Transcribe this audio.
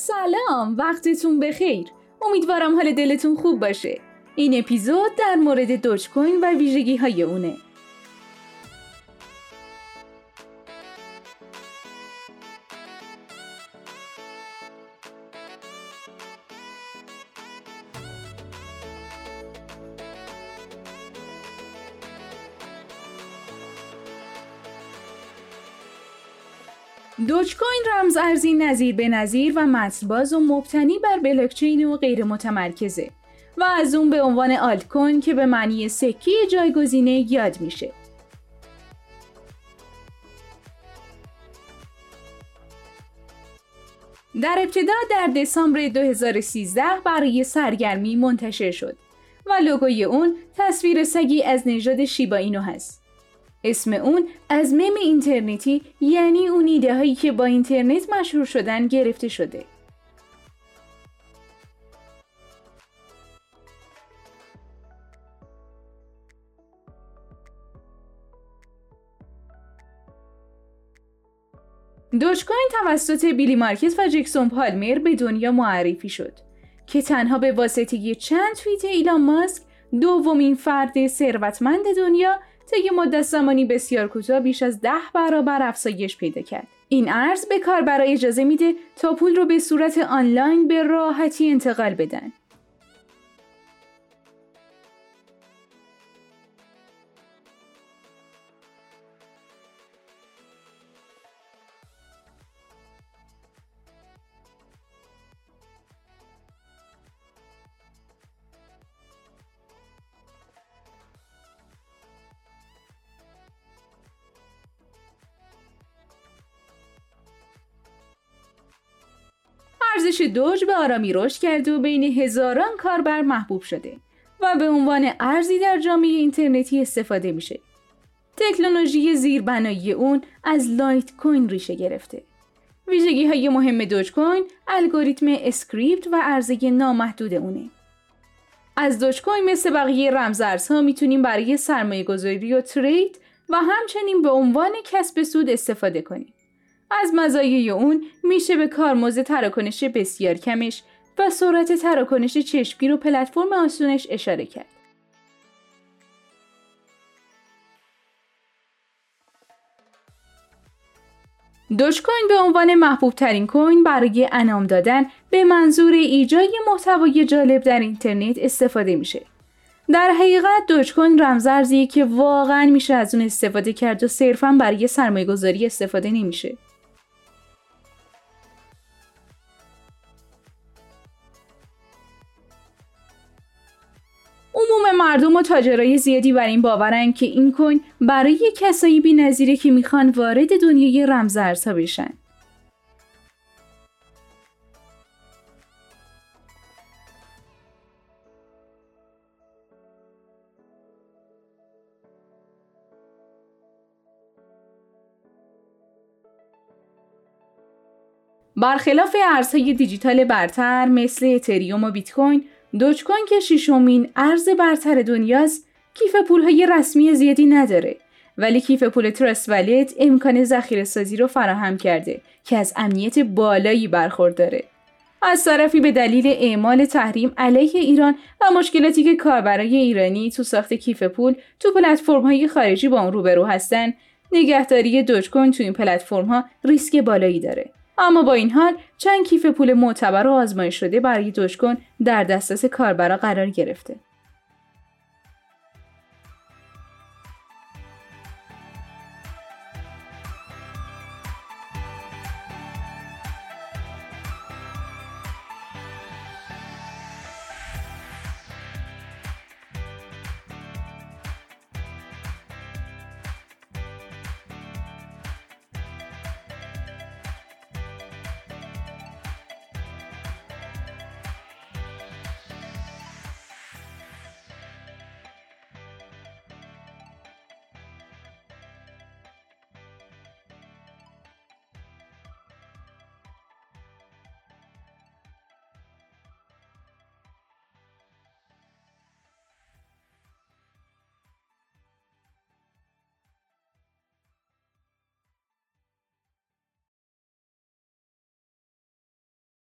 سلام وقتتون بخیر. امیدوارم حال دلتون خوب باشه. این اپیزود در مورد دوج کوین و ویژگی های اونه. دوج کوین رمز ارزی نظیر به نظیر و متنباز و مبتنی بر بلاکچین و غیر متمرکزه و از اون به عنوان آلت کوین که به معنی سکی جایگزینه یاد میشه. در ابتدا در دسامبر 2013 برای سرگرمی منتشر شد و لوگوی اون تصویر سگی از نژاد شیبا اینو هست. اسم اون از مم اینترنتی یعنی اون ایده هایی که با اینترنت مشهور شدن گرفته شده. دوجکوین توسط بیلی مارکت و جکسون پالمر به دنیا معرفی شد که تنها به واسطه چند توییت ایلان ماسک دومین فرد ثروتمند دنیا طی مدت زمانی بسیار کوتاه بیش از ده برابر افزایش پیدا کرد. این ارز به کاربرا اجازه میده تا پول رو به صورت آنلاین به راحتی انتقال بدن. ارزش دوج به آرامی رشد کرده و بین هزاران کاربر محبوب شده و به عنوان ارزی در جامعه اینترنتی استفاده میشه. تکنولوژی زیربنایی اون از Litecoin ریشه گرفته. ویژگی های مهم دوج کوین الگوریتم Scrypt و عرضه نامحدود اونه. از دوج کوین مثل بقیه رمزارزها می‌تونیم برای سرمایه گذاری و trade و همچنین به عنوان کسب سود استفاده کنیم. از مزایای اون میشه به کارمزد تراکنش بسیار کمش و سرعت تراکنش چشمگیر و پلتفرم آسونش اشاره کرد. دوش کوین به عنوان محبوب ترین کوین برای انام دادن به منظور ایجای محتوای جالب در اینترنت استفاده میشه. در حقیقت دوج کوین رمزارزیه که واقعا میشه از اون استفاده کرد و صرفا برای سرمایه گذاری استفاده نمیشه. مردم و تاجرای زیادی بر این باورن که این کوین برای کسایی بی‌نظیره که می‌خوان وارد دنیای رمزارزها بشن. برخلاف ارزهای دیجیتال برتر مثل اتریوم و بیت کوین دوج کوین که ششمین ارز برتر دنیاست کیف های رسمی زیادی نداره. ولی کیف پول ترست ولت امکان ذخیره سازی رو فراهم کرده که از امنیت بالایی برخورداره از طرفی به دلیل اعمال تحریم علیه ایران و مشکلاتی که کاربرای ایرانی تو ساخت کیف پول تو پلتفرم های خارجی با اون روبرو هستن نگهداری دوج کوین تو این پلتفرم ها ریسک بالایی داره. اما با این حال چند کیف پول معتبر و آزمایش شده برای دوشکن در دسترس کاربرا قرار گرفته.